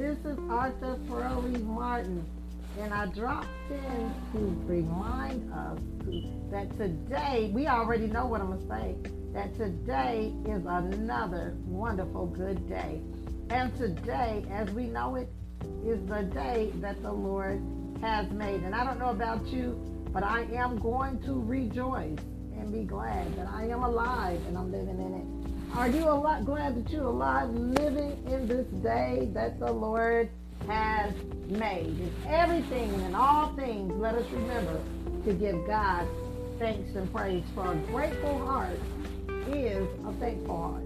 This is Dr. Pearlie Martin, and I dropped in to remind us that today, we already know what I'm going to say, that today is another wonderful good day. And today, as we know it, is the day that the Lord has made. And I don't know about you, but I am going to rejoice and be glad that I am alive and I'm living in it. Are you a lot glad that you're alive, living in this day that the Lord has made? In everything and all things, let us remember to give God thanks and praise. For a grateful heart is a thankful heart.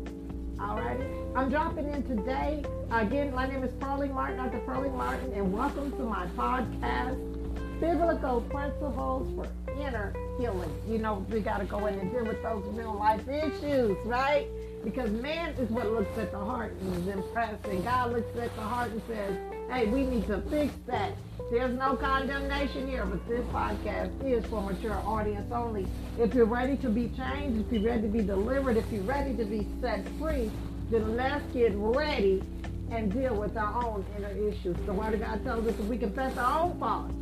All righty. I'm dropping in today. Again, my name is Pearlie Martin, Dr. Pearlie Martin, and welcome to my podcast, Biblical Principles for Inner Healing. You know, we got to go in and deal with those real life issues, right? Because man is what looks at the heart and is impressed, and God looks at the heart and says, hey, we need to fix that. There's no condemnation here, but this podcast is for mature audience only. If you're ready to be changed, if you're ready to be delivered, if you're ready to be set free, then let's get ready and deal with our own inner issues. The Word of God tells us that we confess our own faults,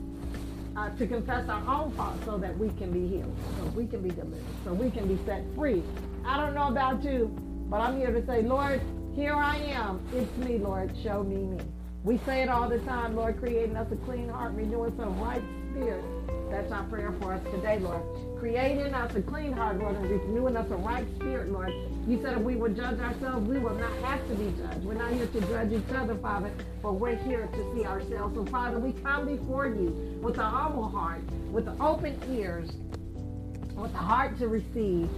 uh, to confess our own faults so that we can be healed, so we can be delivered, so we can be set free. I don't know about you, but I'm here to say, Lord, here I am. It's me, Lord. Show me me. We say it all the time, Lord, creating us a clean heart, renewing us a right spirit. That's our prayer for us today, Lord. Creating us a clean heart, Lord, and renewing us a right spirit, Lord. You said if we would judge ourselves, we will not have to be judged. We're not here to judge each other, Father, but we're here to see ourselves. So, Father, we come before you with a humble heart, with open ears, with a heart to receive,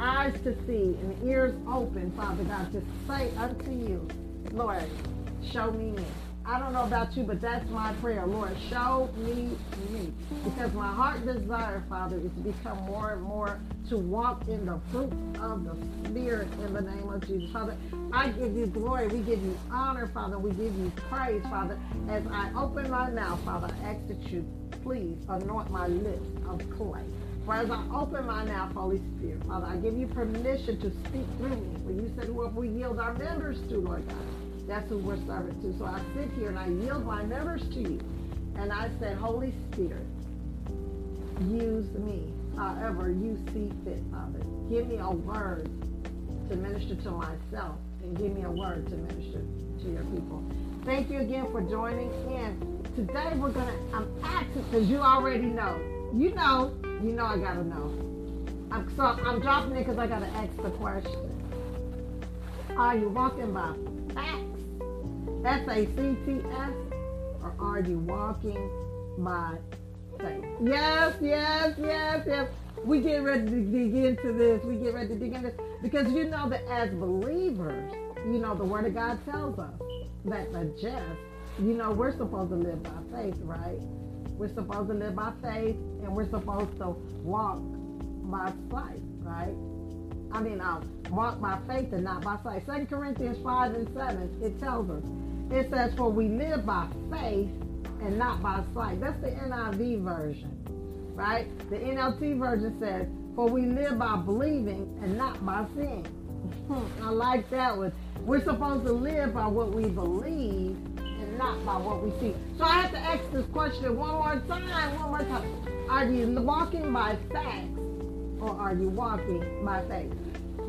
eyes to see, and ears open, Father God, to say unto you, Lord, show me me. I don't know about you, but that's my prayer. Lord, show me me. Because my heart desire, Father, is to become more and more to walk in the fruit of the Spirit in the name of Jesus. Father, I give you glory. We give you honor, Father. We give you praise, Father. As I open my mouth, Father, I ask that you please anoint my lips of clay. For as I open my mouth, Holy Spirit, Father, I give you permission to speak through me. When you said, whoever we yield our members to, Lord God. That's who we're serving to. So I sit here and I yield my members to you. And I said, Holy Spirit, use me however you see fit, Father. Give me a word to minister to myself and give me a word to minister to your people. Thank you again for joining in. Today we're going to, I'm asking, because you already know. You know, you know I got to know. I'm, so I'm dropping it because I got to ask the question. Are you walking by fact S-A-C-T-S, or are you walking by faith? Yes, yes, yes, yes. We get ready to dig into this. We get ready to dig into this. Because you know that as believers, you know, the Word of God tells us that the just, you know, we're supposed to live by faith, right? We're supposed to live by faith and we're supposed to walk by sight, right? I mean, I'll walk by faith and not by sight. Second Corinthians 5 and 7, it tells us, it says, For we live by faith and not by sight. That's the NIV version, right? The NLT version says, For we live by believing and not by seeing. I like that one. We're supposed to live by what we believe not by what we see. So I have to ask this question one more time, one more time. Are you walking by facts or are you walking by faith?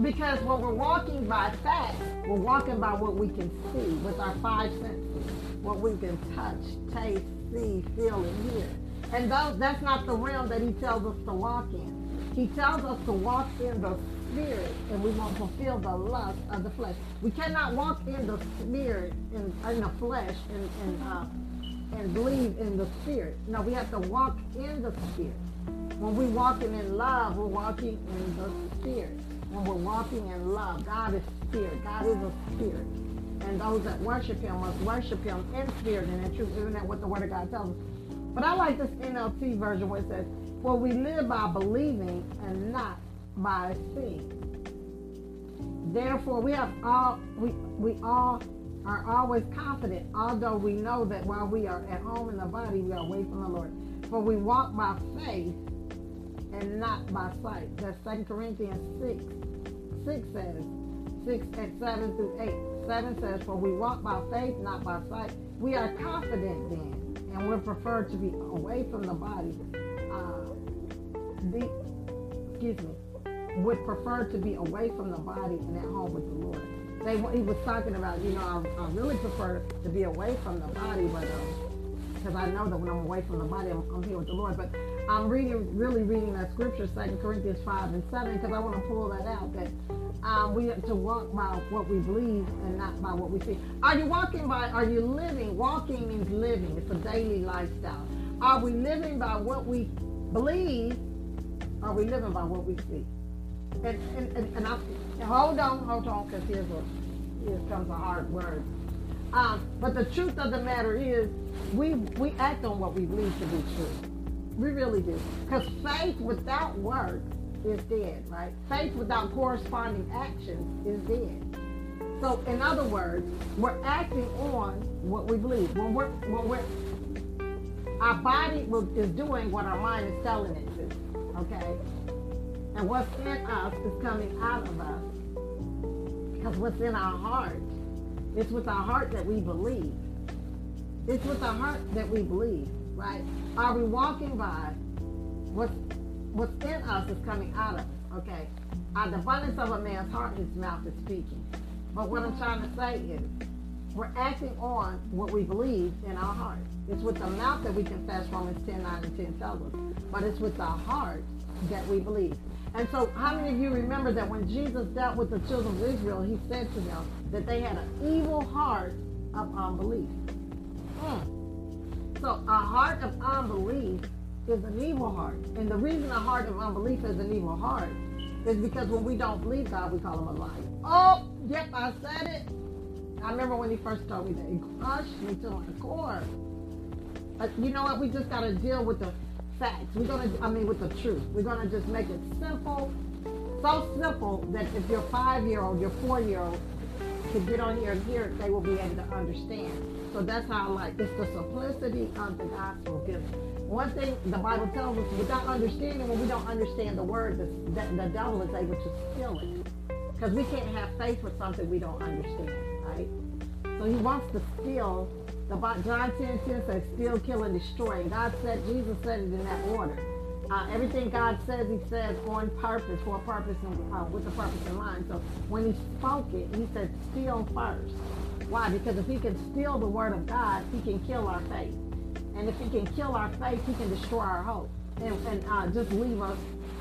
Because when we're walking by facts, we're walking by what we can see with our five senses, what we can touch, taste, see, feel, and hear. And those, that's not the realm that he tells us to walk in. He tells us to walk in the spirit and we won't fulfill the lust of the flesh. We cannot walk in the spirit, in, in the flesh, and, and, uh, and believe in the spirit. No, we have to walk in the spirit. When we're walking in love, we're walking in the spirit when we're walking in love. God is spirit. God is a spirit. And those that worship him must worship him in spirit and in truth. Isn't that what the word of God tells us? But I like this NLT version where it says, For we live by believing and not by seeing. Therefore, we have all we we all are always confident, although we know that while we are at home in the body, we are away from the Lord. For we walk by faith and not by sight. That's 2 Corinthians 6 6 says, 6 and 7 through 8. 7 says, For we walk by faith, not by sight. We are confident then, and we prefer to be away from the body. Uh, the, excuse me, would prefer to be away from the body and at home with the Lord. They, he was talking about, you know, I, I really prefer to be away from the body, but because um, I know that when I'm away from the body, I'm, I'm here with the Lord. But I'm reading, really reading that scripture, Second Corinthians 5 and 7, because I want to pull that out, that um, we have to walk by what we believe and not by what we see. Are you walking by, are you living? Walking means living. It's a daily lifestyle. Are we living by what we believe? Are we living by what we see? And, and, and, and I, hold on, hold on, because here's a, here comes a hard word. Um, but the truth of the matter is, we, we act on what we believe to be true. We really do. Because faith without works is dead, right? Faith without corresponding actions is dead. So, in other words, we're acting on what we believe. When we're, when we're, our body is doing what our mind is telling it to, okay? And what's in us is coming out of us. Because what's in our heart, it's with our heart that we believe. It's with our heart that we believe right? Are we walking by what's what's in us is coming out of us? Okay. Out the abundance of a man's heart, his mouth is speaking. But what I'm trying to say is we're acting on what we believe in our heart. It's with the mouth that we confess Romans 10, 9, and 10 tells us. But it's with our heart that we believe. And so how many of you remember that when Jesus dealt with the children of Israel, he said to them that they had an evil heart of unbelief. Mm. So a heart of unbelief is an evil heart. And the reason a heart of unbelief is an evil heart is because when we don't believe God, we call him a liar. Oh, yep, I said it. I remember when he first told me that. He crushed me to my core. But you know what? We just got to deal with the facts. We're to, I mean, with the truth. We're to just make it simple. So simple that if your five-year-old, your four-year-old could get on here and hear it, they will be able to understand. So that's how I like it's the simplicity of the gospel. Because one thing the Bible tells us, without understanding, when we don't understand the word, the, the, the devil is able to steal it. Because we can't have faith with something we don't understand, right? So he wants to steal. The John 10, 10 says, steal, kill, and destroy. And God said, Jesus said it in that order. Uh, everything God says, He says on purpose, for a purpose, and, uh, with a purpose in mind. So when He spoke it, He said, steal first. Why? Because if he can steal the word of God, he can kill our faith. And if he can kill our faith, he can destroy our hope and, and uh, just leave us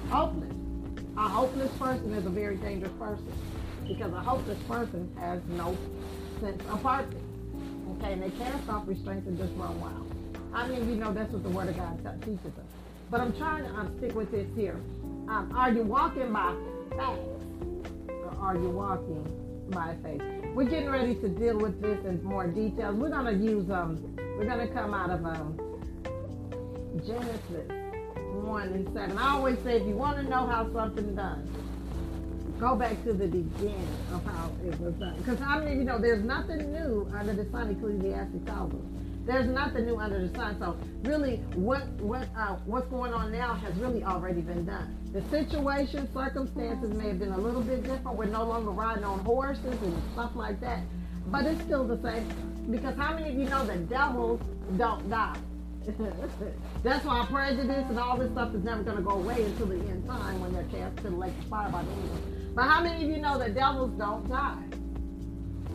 hopeless. A hopeless person is a very dangerous person because a hopeless person has no sense of purpose. Okay, and they cast off restraints and just run wild. I mean, you know that's what the Word of God teaches us. But I'm trying to um, stick with this here. Um, are you walking by faith or are you walking by faith? we're getting ready to deal with this in more details. We're gonna use um, we're gonna come out of um, Genesis one and seven. I always say if you want to know how something done, go back to the beginning of how it was done. Because how many of you know there's nothing new under the sun? Ecclesiastes tells us. There's nothing new under the sun. So really, what what uh, what's going on now has really already been done. The situation, circumstances may have been a little bit different. We're no longer riding on horses and stuff like that, but it's still the same. Because how many of you know the devils don't die? That's why prejudice and all this stuff is never going to go away until the end time when they're cast to the lake of fire by the angels. But how many of you know that devils don't die?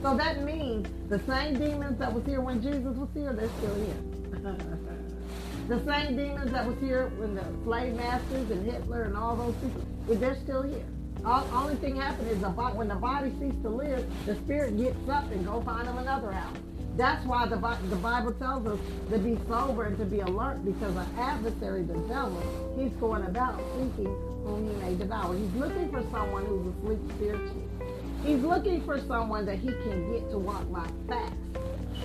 So that means the same demons that was here when Jesus was here, they're still here. the same demons that was here when the slave masters and Hitler and all those people, they're still here. All, only thing happened is the, when the body ceases to live, the spirit gets up and go find them another house. That's why the, the Bible tells us to be sober and to be alert because the adversary, the devil, he's going about seeking whom he may devour. He's looking for someone who's asleep spiritually. He's looking for someone that he can get to walk by facts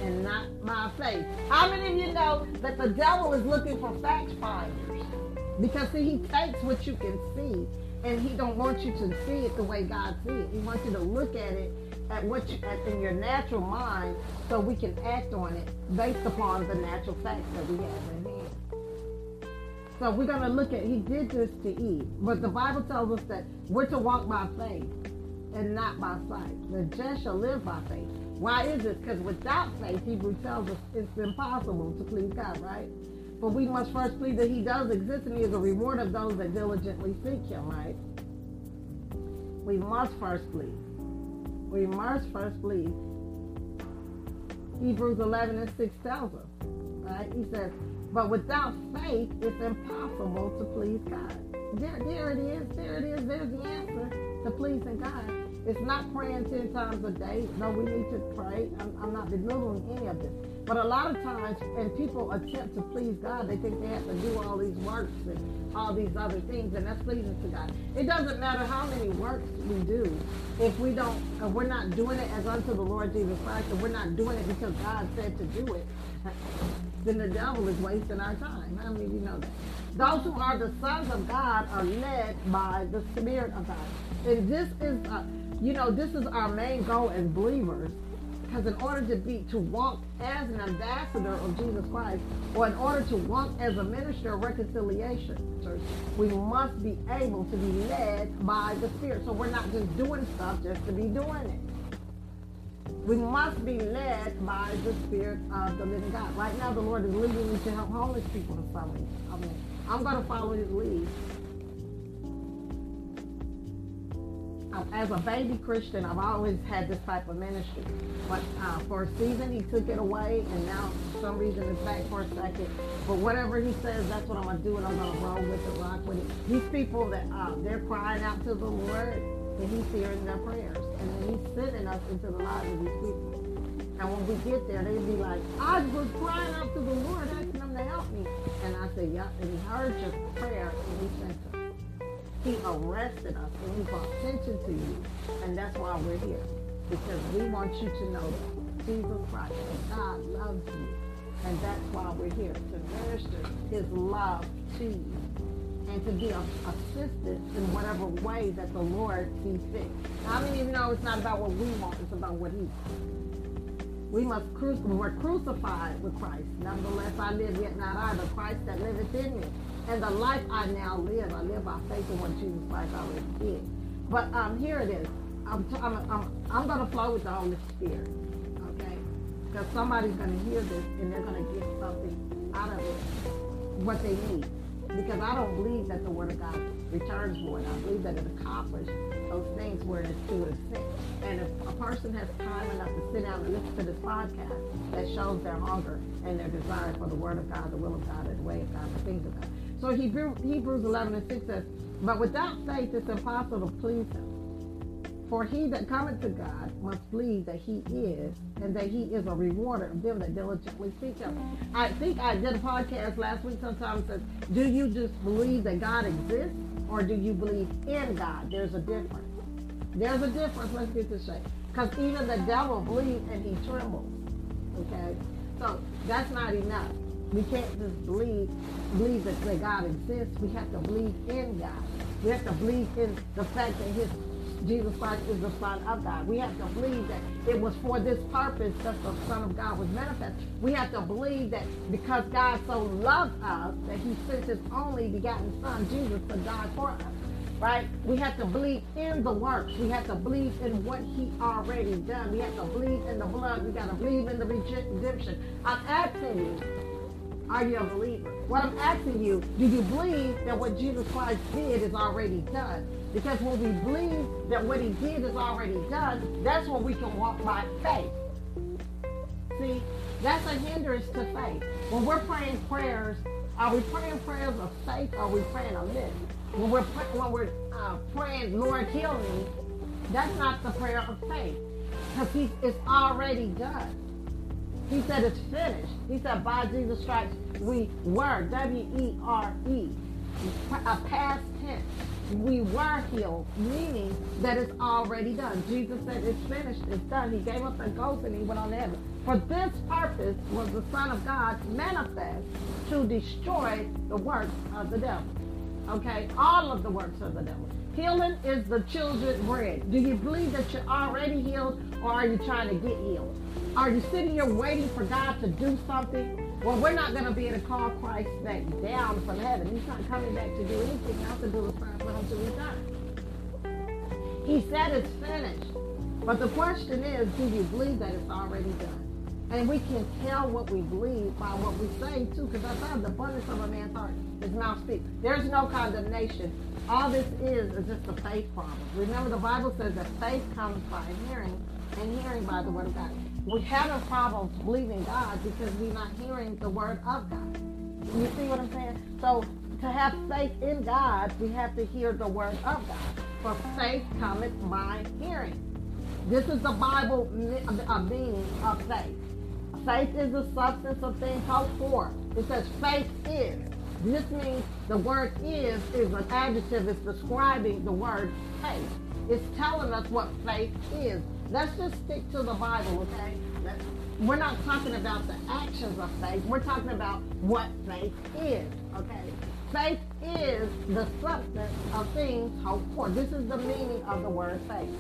and not by faith. How many of you know that the devil is looking for fact finders? Because see, he takes what you can see and he don't want you to see it the way God sees it. He wants you to look at it at what you, at, in your natural mind so we can act on it based upon the natural facts that we have in hand. So we're going to look at, he did this to Eve, but the Bible tells us that we're to walk by faith and not by sight. The just shall live by faith. Why is it? Because without faith, Hebrews tells us it's impossible to please God, right? But we must first believe that He does exist and He is a reward of those that diligently seek Him, right? We must first believe. We must first believe. Hebrews 11 and 6 tells us, right? He says, but without faith, it's impossible to please God. There, there it is. There it is. There's the answer to pleasing God. It's not praying 10 times a day. No, we need to pray. I'm, I'm not belittling any of this. But a lot of times, when people attempt to please God, they think they have to do all these works and all these other things, and that's pleasing to God. It doesn't matter how many works we do. If we don't, if we're not doing it as unto the Lord Jesus Christ, and we're not doing it because God said to do it, then the devil is wasting our time. How many of you know that? Those who are the sons of God are led by the Spirit of God. And this is, uh, you know, this is our main goal as believers. Because in order to be to walk as an ambassador of Jesus Christ, or in order to walk as a minister of reconciliation, church, we must be able to be led by the Spirit. So we're not just doing stuff just to be doing it. We must be led by the Spirit of the living God. Right now, the Lord is leading me to help homeless people in some way. I mean, I'm going to follow His lead. as a baby Christian, I've always had this type of ministry. But uh, for a season, he took it away, and now for some reason it's back for a second. But whatever he says, that's what I'm gonna do, and I'm gonna roll with it, rock with it. These people that uh, they're crying out to the Lord, and he's hearing their prayers, and he's sending us into the lives of these people. And when we get there, they'd be like, I was crying out to the Lord, asking him to help me. And I said, yeah, and he heard your prayer, and he sent us. He arrested us and he brought attention to you. And that's why we're here. Because we want you to know that Jesus Christ God loves you. And that's why we're here, to minister his love to you. And to be assisted in whatever way that the Lord sees fit. How many of you know it's not about what we want, it's about what he wants. We must cru- we're crucified with Christ. Nevertheless, I live yet not I, but Christ that liveth in me. And the life I now live, I live by faith in what Jesus Christ already did. But um, here it is. I'm, t- I'm, I'm, I'm going to flow with the Holy Spirit, okay? Because somebody's going to hear this and they're going to get something out of it, what they need. Because I don't believe that the Word of God returns void. I believe that it accomplishes those things where it's to its sent. And if a person has time enough to sit down and listen to this podcast, that shows their hunger and their desire for the Word of God, the will of God, and the way of God, the things of God. So Hebrew, Hebrews 11 and 6 says, But without faith it's impossible to please him. For he that cometh to God must believe that he is, and that he is a rewarder of them that diligently seek him. I think I did a podcast last week sometimes says, Do you just believe that God exists, or do you believe in God? There's a difference. There's a difference. Let's get this straight. Because even the devil believes and he trembles. Okay? So that's not enough. We can't just believe believe that, that God exists. We have to believe in God. We have to believe in the fact that His Jesus Christ is the Son of God. We have to believe that it was for this purpose that the Son of God was manifest. We have to believe that because God so loved us that He sent His only begotten Son, Jesus, to die for us. Right? We have to believe in the works. We have to believe in what He already done. We have to believe in the blood. We got to believe in the redemption. I'm asking you, are you a believer? What I'm asking you, do you believe that what Jesus Christ did is already done? Because when we believe that what he did is already done, that's when we can walk by faith. See, that's a hindrance to faith. When we're praying prayers, are we praying prayers of faith or are we praying a myth? When we're, when we're uh, praying, Lord, heal me, that's not the prayer of faith because it's already done. He said it's finished. He said by Jesus Christ we were, W-E-R-E, a past tense. We were healed, meaning that it's already done. Jesus said it's finished, it's done. He gave up the ghost and he went on to heaven. For this purpose was the Son of God manifest to destroy the works of the devil. Okay, all of the works of the devil. Healing is the children's bread. Do you believe that you're already healed or are you trying to get healed? Are you sitting here waiting for God to do something? Well, we're not going to be able to call Christ back down from heaven. He's not coming back to do anything else to do is for him to return. He said it's finished. But the question is, do you believe that it's already done? And we can tell what we believe by what we say too, because I thought the abundance of a man's heart, his mouth speaks. There's no condemnation. All this is is just a faith problem. Remember, the Bible says that faith comes by hearing, and hearing by the word of God. We have a problem believing God because we're not hearing the word of God. You see what I'm saying? So to have faith in God, we have to hear the word of God. For faith cometh by hearing. This is the Bible uh, meaning of faith. Faith is the substance of things hoped for. It says faith is. This means the word is is an adjective. It's describing the word faith. It's telling us what faith is. Let's just stick to the Bible, okay? Let's, we're not talking about the actions of faith. We're talking about what faith is, okay? Faith is the substance of things hoped for. This is the meaning of the word faith.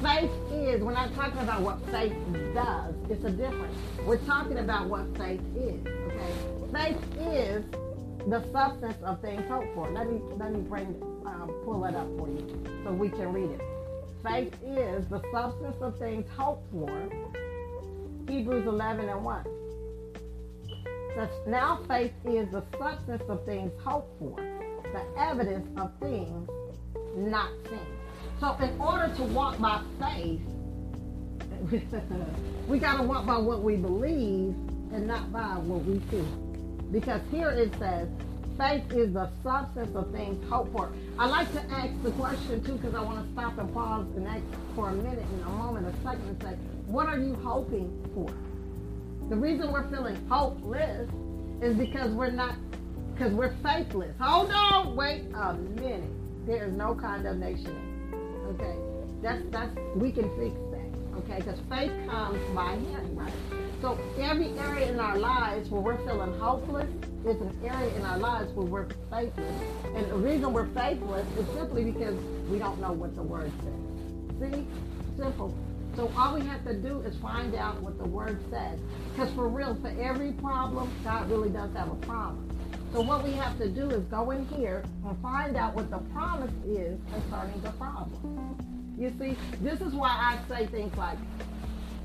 Faith is, we're not talking about what faith does. It's a difference. We're talking about what faith is, okay? Faith is the substance of things hoped for. Let me let me bring um, pull it up for you so we can read it. Faith is the substance of things hoped for. Hebrews 11 and 1. Says, now faith is the substance of things hoped for, the evidence of things not seen. So in order to walk by faith, we got to walk by what we believe and not by what we see. Because here it says, faith is the substance of things hoped for. I like to ask the question too because I want to stop and pause and ask for a minute and a moment, a second, and say, what are you hoping for? The reason we're feeling hopeless is because we're not, because we're faithless. Hold on, wait a minute. There is no condemnation. Okay, that's that's we can fix that. Okay, because faith comes by hearing, right? So every area in our lives where we're feeling hopeless is an area in our lives where we're faithless. And the reason we're faithless is simply because we don't know what the word says. See? Simple. So all we have to do is find out what the word says. Because for real, for every problem, God really does have a promise. So what we have to do is go in here and find out what the promise is concerning the problem. You see, this is why I say things like,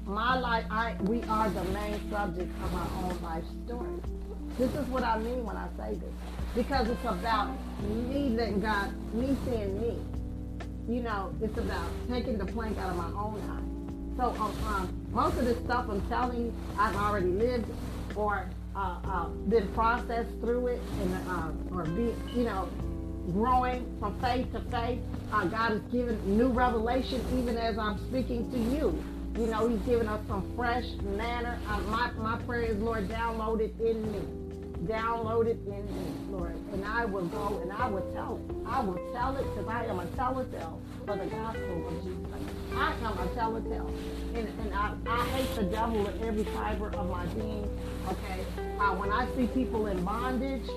my life, I, we are the main subject of our own life story. This is what I mean when I say this. Because it's about me letting God, me seeing me. You know, it's about taking the plank out of my own eye. So um, um, most of this stuff I'm telling you, I've already lived or uh, uh, been processed through it and uh, or be, you know, growing from faith to faith. Uh, God has given new revelation even as I'm speaking to you. You know, He's given us some fresh manner. Uh, my, my prayer is, Lord, download it in me. Download it in me, Lord. And I will go and I will tell it. I will tell it because I am a tell-tale for the gospel of Jesus I am a tell-tale. And, and I, I hate the devil with every fiber of my being. Okay? Uh, when I see people in bondage,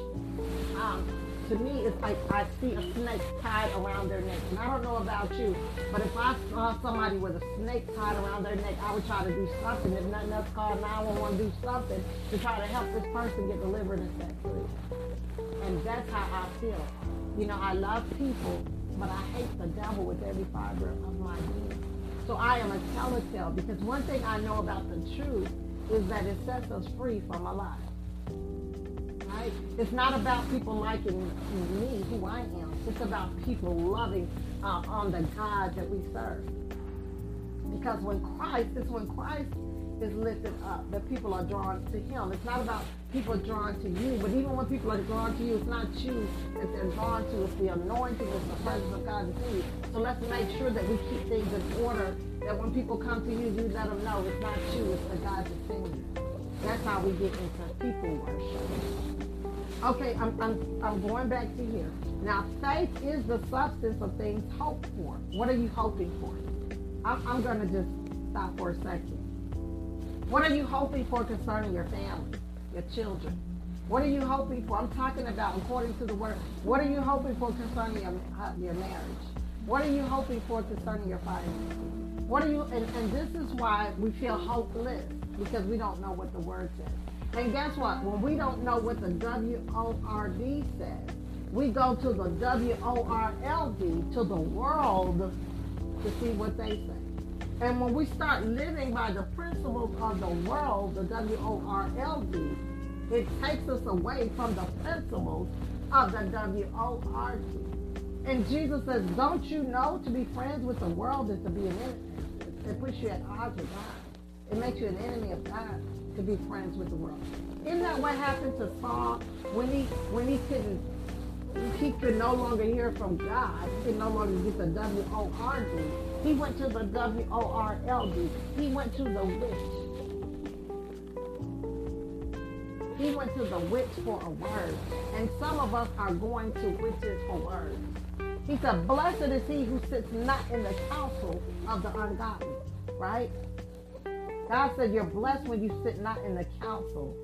um, to me, it's like I see a snake tied around their neck. And I don't know about you, but if I saw somebody with a snake tied around their neck, I would try to do something. If nothing else, call 911, do something to try to help this person get delivered and set free. And that's how I feel. You know, I love people, but I hate the devil with every fiber of my being. So I am a telltale because one thing I know about the truth is that it sets us free from a lie It's not about people liking me, who I am. It's about people loving uh, on the God that we serve. Because when Christ, it's when Christ is lifted up that people are drawn to him. It's not about people drawn to you, but even when people are drawn to you, it's not you that they're drawn to. It's the anointing, it's the presence of God that's in you. So let's make sure that we keep things in order, that when people come to you, you let them know it's not you, it's the God that's in you. That's how we get into people worship. Okay, I'm, I'm, I'm going back to here. Now, faith is the substance of things hoped for. What are you hoping for? I'm, I'm going to just stop for a second. What are you hoping for concerning your family, your children? What are you hoping for? I'm talking about according to the word. What are you hoping for concerning your, uh, your marriage? What are you hoping for concerning your finances? What are you, and, and this is why we feel hopeless because we don't know what the word says. And guess what? When we don't know what the W-O-R-D says, we go to the W-O-R-L-D, to the world, to see what they say. And when we start living by the principles of the world, the W O R L D, it takes us away from the principles of the W O R T. And Jesus says, Don't you know to be friends with the world is to be an enemy? It puts you at odds with God. It makes you an enemy of God to be friends with the world. Isn't that what happened to Saul when he when he couldn't he could no longer hear from God. He could no longer get the W O R D. He went to the W O R L D. He went to the witch. He went to the witch for a word. And some of us are going to witches for words. He said, Blessed is he who sits not in the counsel of the ungodly. Right? God said, You're blessed when you sit not in the counsel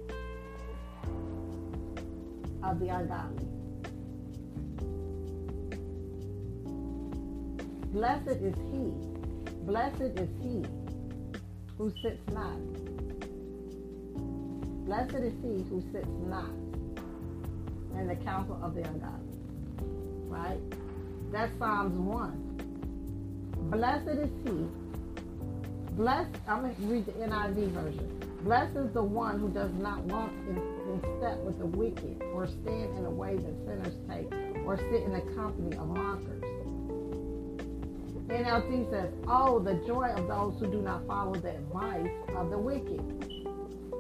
of the ungodly. Blessed is he, blessed is he who sits not. Blessed is he who sits not in the counsel of the ungodly. Right? That's Psalms 1. Blessed is he. Blessed, I'm going to read the NIV version. Blessed is the one who does not walk in, in step with the wicked, or stand in a way that sinners take, or sit in the company of mockers NLT says, Oh, the joy of those who do not follow the advice of the wicked,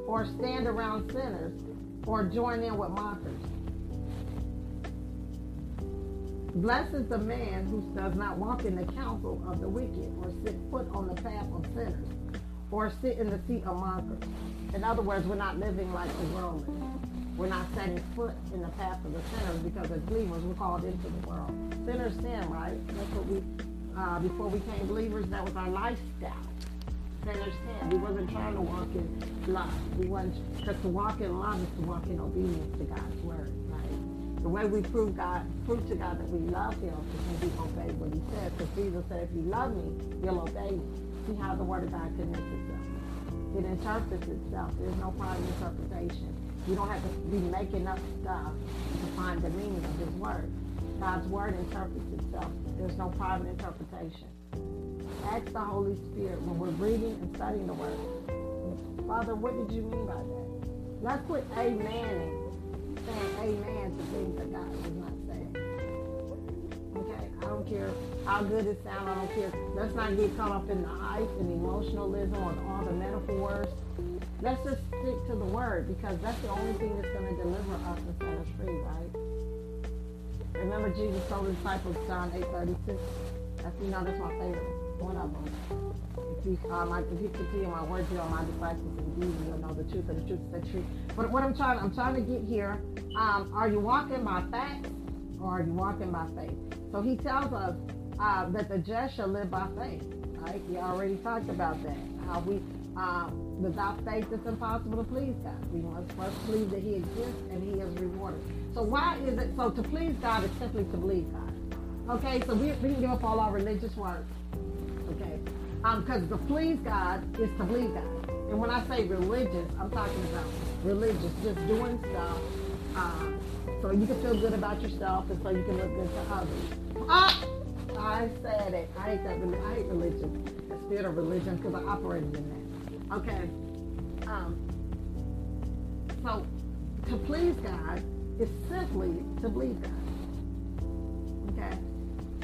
or stand around sinners, or join in with mockers. Blessed is the man who does not walk in the counsel of the wicked, or sit foot on the path of sinners, or sit in the seat of mockers. In other words, we're not living like the world lives. We're not setting foot in the path of the sinners because as believers, we're called into the world. Sinners sin, right? That's what we uh, before we became believers, that was our lifestyle. Understand? We wasn't trying to walk in love. We wasn't because to walk in love is to walk in obedience to God's word. The way we prove God, prove to God that we love Him is when we obey what He says. Because Jesus said, "If you love me, you'll obey me." See how the Word of God connects itself. It interprets itself. There's no private interpretation. You don't have to be making up stuff to find the meaning of His Word. God's Word interprets itself. There's no private interpretation. Ask the Holy Spirit when we're reading and studying the Word. Father, what did you mean by that? Let's quit amening, saying amen to things that God is not saying. Okay? I don't care how good it sounds. I don't care. Let's not get caught up in the hype and emotionalism or all the metaphors. Let's just stick to the Word because that's the only thing that's going to deliver us and set us free, right? Remember Jesus told the disciples, John 8 36. That's, you know, that's my favorite. One of them. If you, um, if you continue my words, you are my disciples indeed, you'll know the truth, and the truth is the truth. But what I'm trying, I'm trying to get here, um, are you walking by faith or are you walking by faith? So he tells us uh, that the just shall live by faith. Right? We already talked about that. How we, uh, without faith, it's impossible to please God. We must first believe that He exists and He is rewarded. So why is it so to please God is simply to believe God? Okay, so we, we can give up all our religious work. Because um, to please God is to believe God. And when I say religious, I'm talking about religious, just doing stuff um, so you can feel good about yourself and so you can look good to others. Ah, I said it. I hate that. I hate religion, the spirit of religion, because I operated in that. Okay. Um, so to please God is simply to believe God. Okay?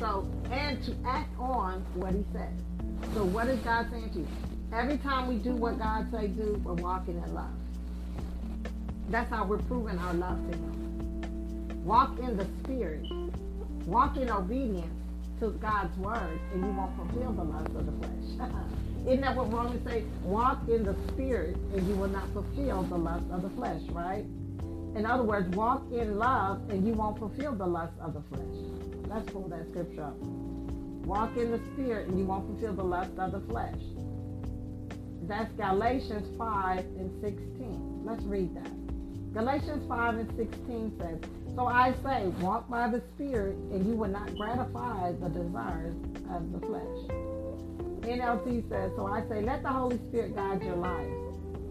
So, and to act on what he says. So what is God saying to you? Every time we do what God say do, we're walking in love. That's how we're proving our love to him. Walk in the spirit. Walk in obedience to God's word, and you won't fulfill the lust of the flesh. Isn't that what Romans say? Walk in the spirit, and you will not fulfill the lust of the flesh, right? In other words, walk in love and you won't fulfill the lust of the flesh. Let's pull that scripture up. Walk in the spirit and you won't fulfill the lust of the flesh. That's Galatians 5 and 16. Let's read that. Galatians 5 and 16 says, So I say, walk by the Spirit, and you will not gratify the desires of the flesh. NLT says, So I say, let the Holy Spirit guide your life.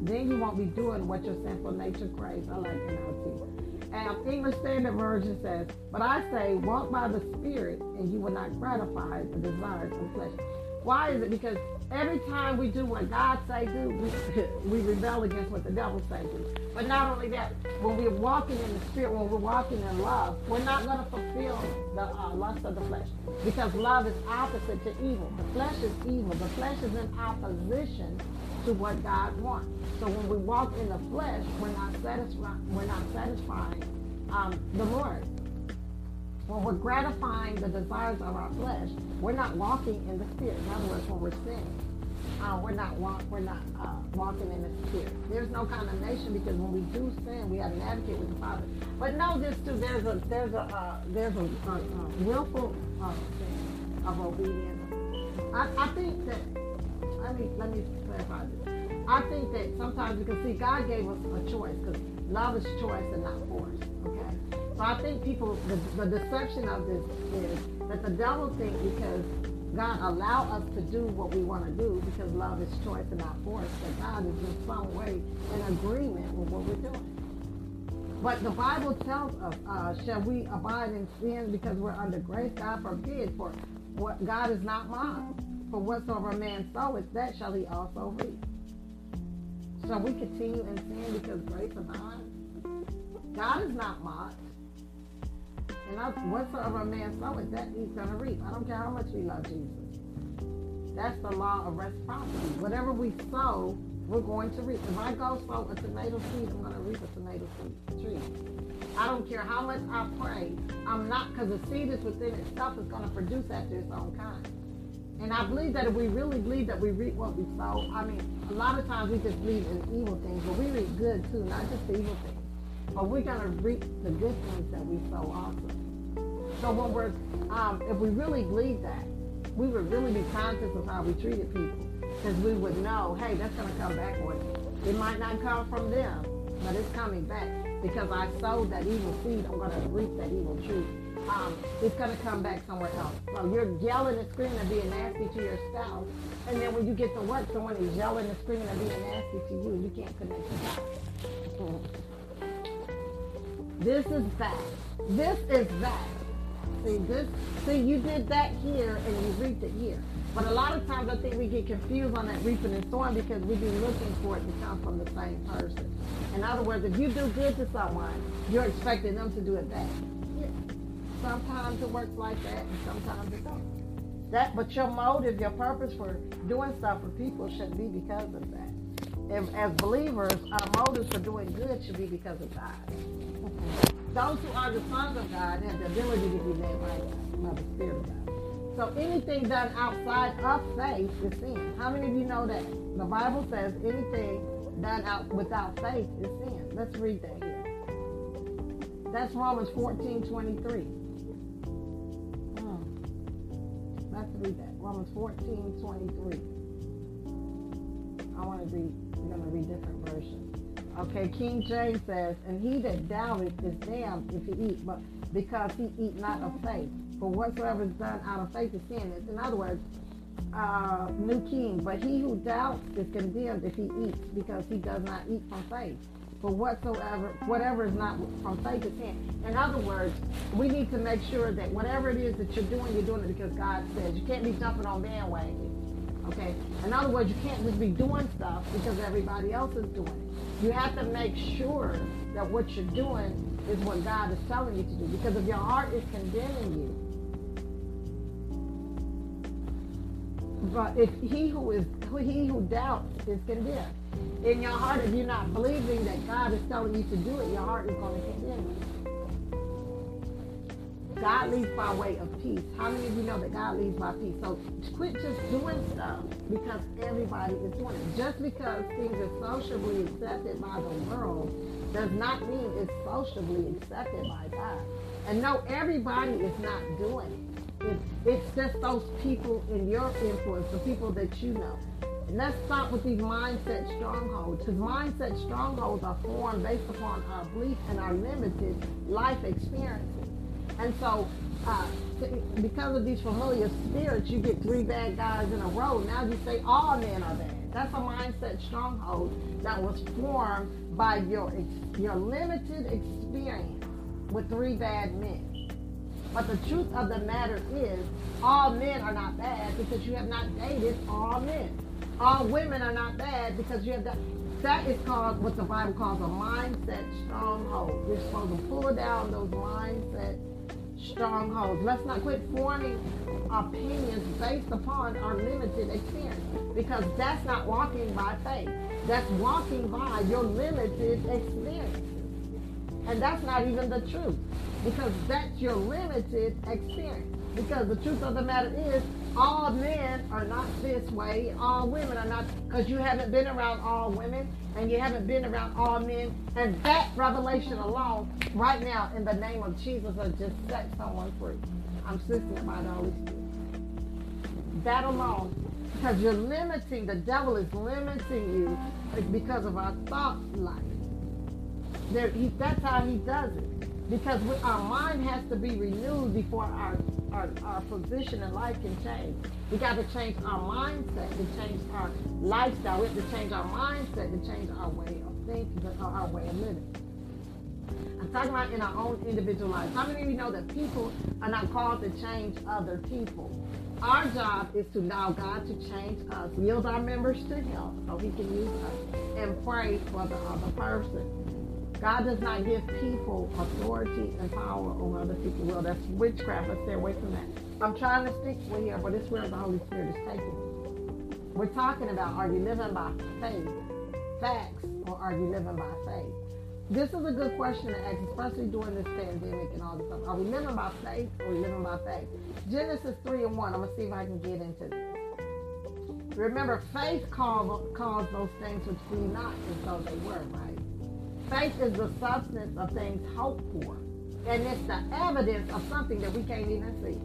then you won't be doing what your sinful nature craves. I like NLT. And English Standard Version says, But I say, walk by the Spirit, and you will not gratify the desires of flesh. Why is it? Because every time we do what God say do, we, we rebel against what the devil say do. But not only that, when we're walking in the Spirit, when we're walking in love, we're not going to fulfill the uh, lust of the flesh. Because love is opposite to evil. The flesh is evil. The flesh is in opposition to what God wants. So when we walk in the flesh, we're not satisfying. We're not satisfying um, the Lord. When we're gratifying the desires of our flesh, we're not walking in the Spirit. In other words, when we're sinning, uh, we're not walk, we're not uh, walking in the Spirit. There's no condemnation because when we do sin, we have an advocate with the Father. But know this too: there's a there's a uh, there's a, a, a willful uh, sin of obedience. I, I think that let me let me I think that sometimes you can see God gave us a choice because love is choice and not force. Okay, so I think people the, the deception of this is that the devil thinks because God allow us to do what we want to do because love is choice and not force that God is in some way in agreement with what we're doing. But the Bible tells us, uh, shall we abide in sin because we're under grace? God forbid, for what God is not mocked. For whatsoever a man soweth, that shall he also reap. Shall we continue in sin because grace abounds? God is not mocked. And I, whatsoever a man soweth, that he's going to reap. I don't care how much we love Jesus. That's the law of reciprocity. Whatever we sow, we're going to reap. If I go sow a tomato seed, I'm going to reap a tomato seed tree. I don't care how much I pray. I'm not, because the seed is within itself is going to produce after its own kind. And I believe that if we really believe that we reap what we sow, I mean, a lot of times we just believe in evil things, but we reap good too, not just the evil things. But we're going to reap the good things that we sow also. So when we're, um, if we really believe that, we would really be conscious of how we treated people. Because we would know, hey, that's going to come back one day. It might not come from them, but it's coming back. Because I sowed that evil seed, I'm going to reap that evil tree um, it's going to come back somewhere else. So you're yelling and screaming and being nasty to your spouse, and then when you get to work, someone is yelling and screaming and being nasty to you. You can't connect. This is that. This is that. See this. See, you did that here, and you reaped it here. But a lot of times, I think we get confused on that reaping and sowing because we be looking for it to come from the same person. In other words, if you do good to someone, you're expecting them to do it back. Sometimes it works like that, and sometimes it don't. That, but your motive, your purpose for doing stuff for people should be because of that. And as believers, our motives for doing good should be because of God. Those who are the sons of God have the ability to be led by God, by the Spirit of God. So anything done outside of faith is sin. How many of you know that? The Bible says anything done out without faith is sin. Let's read that here. That's Romans 14, 23. Read that. Romans 14, 23. I want to read, we're going to read different versions. Okay, King James says, And he that doubteth is damned if he eat, but because he eat not of faith. For whatsoever is done out of faith is sin. In other words, uh, New King, but he who doubts is condemned if he eats, because he does not eat from faith for whatsoever, whatever is not from faith is sin. In other words, we need to make sure that whatever it is that you're doing, you're doing it because God says. You can't be jumping on bandwagons. Okay? In other words, you can't just be doing stuff because everybody else is doing it. You have to make sure that what you're doing is what God is telling you to do. Because if your heart is condemning you, but if he who is he who doubts is condemned in your heart, if you're not believing that God is telling you to do it, your heart is going to condemn you. God leads by way of peace. How many of you know that God leads by peace? So quit just doing stuff because everybody is doing it. Just because things are socially accepted by the world does not mean it's socially accepted by God. And no, everybody is not doing it. It's, it's just those people in your influence, the people that you know. And let's stop with these mindset strongholds because mindset strongholds are formed based upon our belief and our limited life experiences. And so, uh, because of these familiar spirits, you get three bad guys in a row. Now you say all men are bad. That's a mindset stronghold that was formed by your your limited experience with three bad men. But the truth of the matter is, all men are not bad because you have not dated all men. All women are not bad because you have that. That is called what the Bible calls a mindset stronghold. You're supposed to pull down those mindset strongholds. Let's not quit forming opinions based upon our limited experience because that's not walking by faith. That's walking by your limited experiences. And that's not even the truth because that's your limited experience. Because the truth of the matter is, all men are not this way. All women are not, because you haven't been around all women and you haven't been around all men. And that revelation alone, right now, in the name of Jesus, will just set someone free. I'm sitting by the Holy Spirit. That alone, because you're limiting, the devil is limiting you because of our thought life. There, he, that's how he does it. Because we, our mind has to be renewed before our, our, our position in life can change. We got to change our mindset to change our lifestyle. We have to change our mindset to change our way of thinking, our way of living. I'm talking about in our own individual lives. How many of you know that people are not called to change other people? Our job is to allow God to change us, yield our members to Him so He can use us, and pray for the other person. God does not give people authority and power over other people. Well, that's witchcraft. Let's stay away from that. I'm trying to stick with here, but it's where the Holy Spirit is taking. We're talking about are you living by faith, facts, or are you living by faith? This is a good question to ask, especially during this pandemic and all this stuff. Are we living by faith or are we living by faith? Genesis 3 and 1. I'm going to see if I can get into this. Remember, faith calls those things which be not as though they were, right? Faith is the substance of things hoped for. And it's the evidence of something that we can't even see.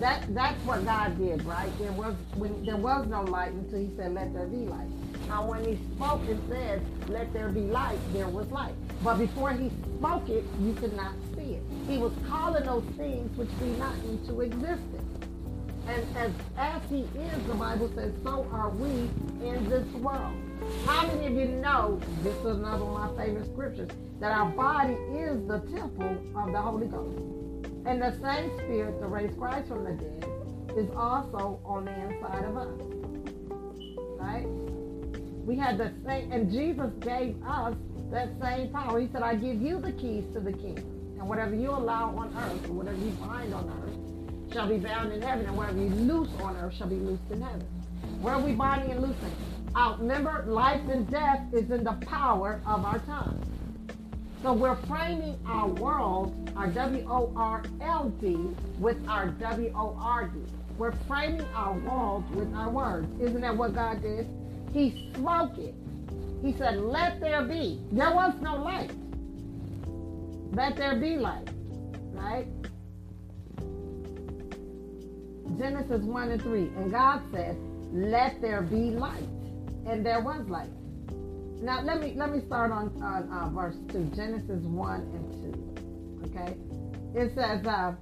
That that's what God did, right? There was when there was no light until he said, Let there be light. Now when he spoke and said, Let there be light, there was light. But before he spoke it, you could not see it. He was calling those things which be not into existence. And as as he is, the Bible says, so are we in this world. How many of you know, this is another one of my favorite scriptures, that our body is the temple of the Holy Ghost. And the same spirit that raised Christ from the dead is also on the inside of us. Right? We had the same, and Jesus gave us that same power. He said, I give you the keys to the kingdom. And whatever you allow on earth, or whatever you bind on earth, shall be bound in heaven, and whatever you loose on earth shall be loosed in heaven. Where are we binding and loosing? Out. Uh, remember, life and death is in the power of our tongue. So we're framing our world, our W-O-R-L-D, with our W-O-R-D. We're framing our world with our words. Isn't that what God did? He spoke it. He said, let there be. There was no light. Let there be light. Right? Genesis 1 and 3. And God said, let there be light and there was light. Now let me let me start on, on uh, verse two, Genesis one and two. Okay, it says, uh,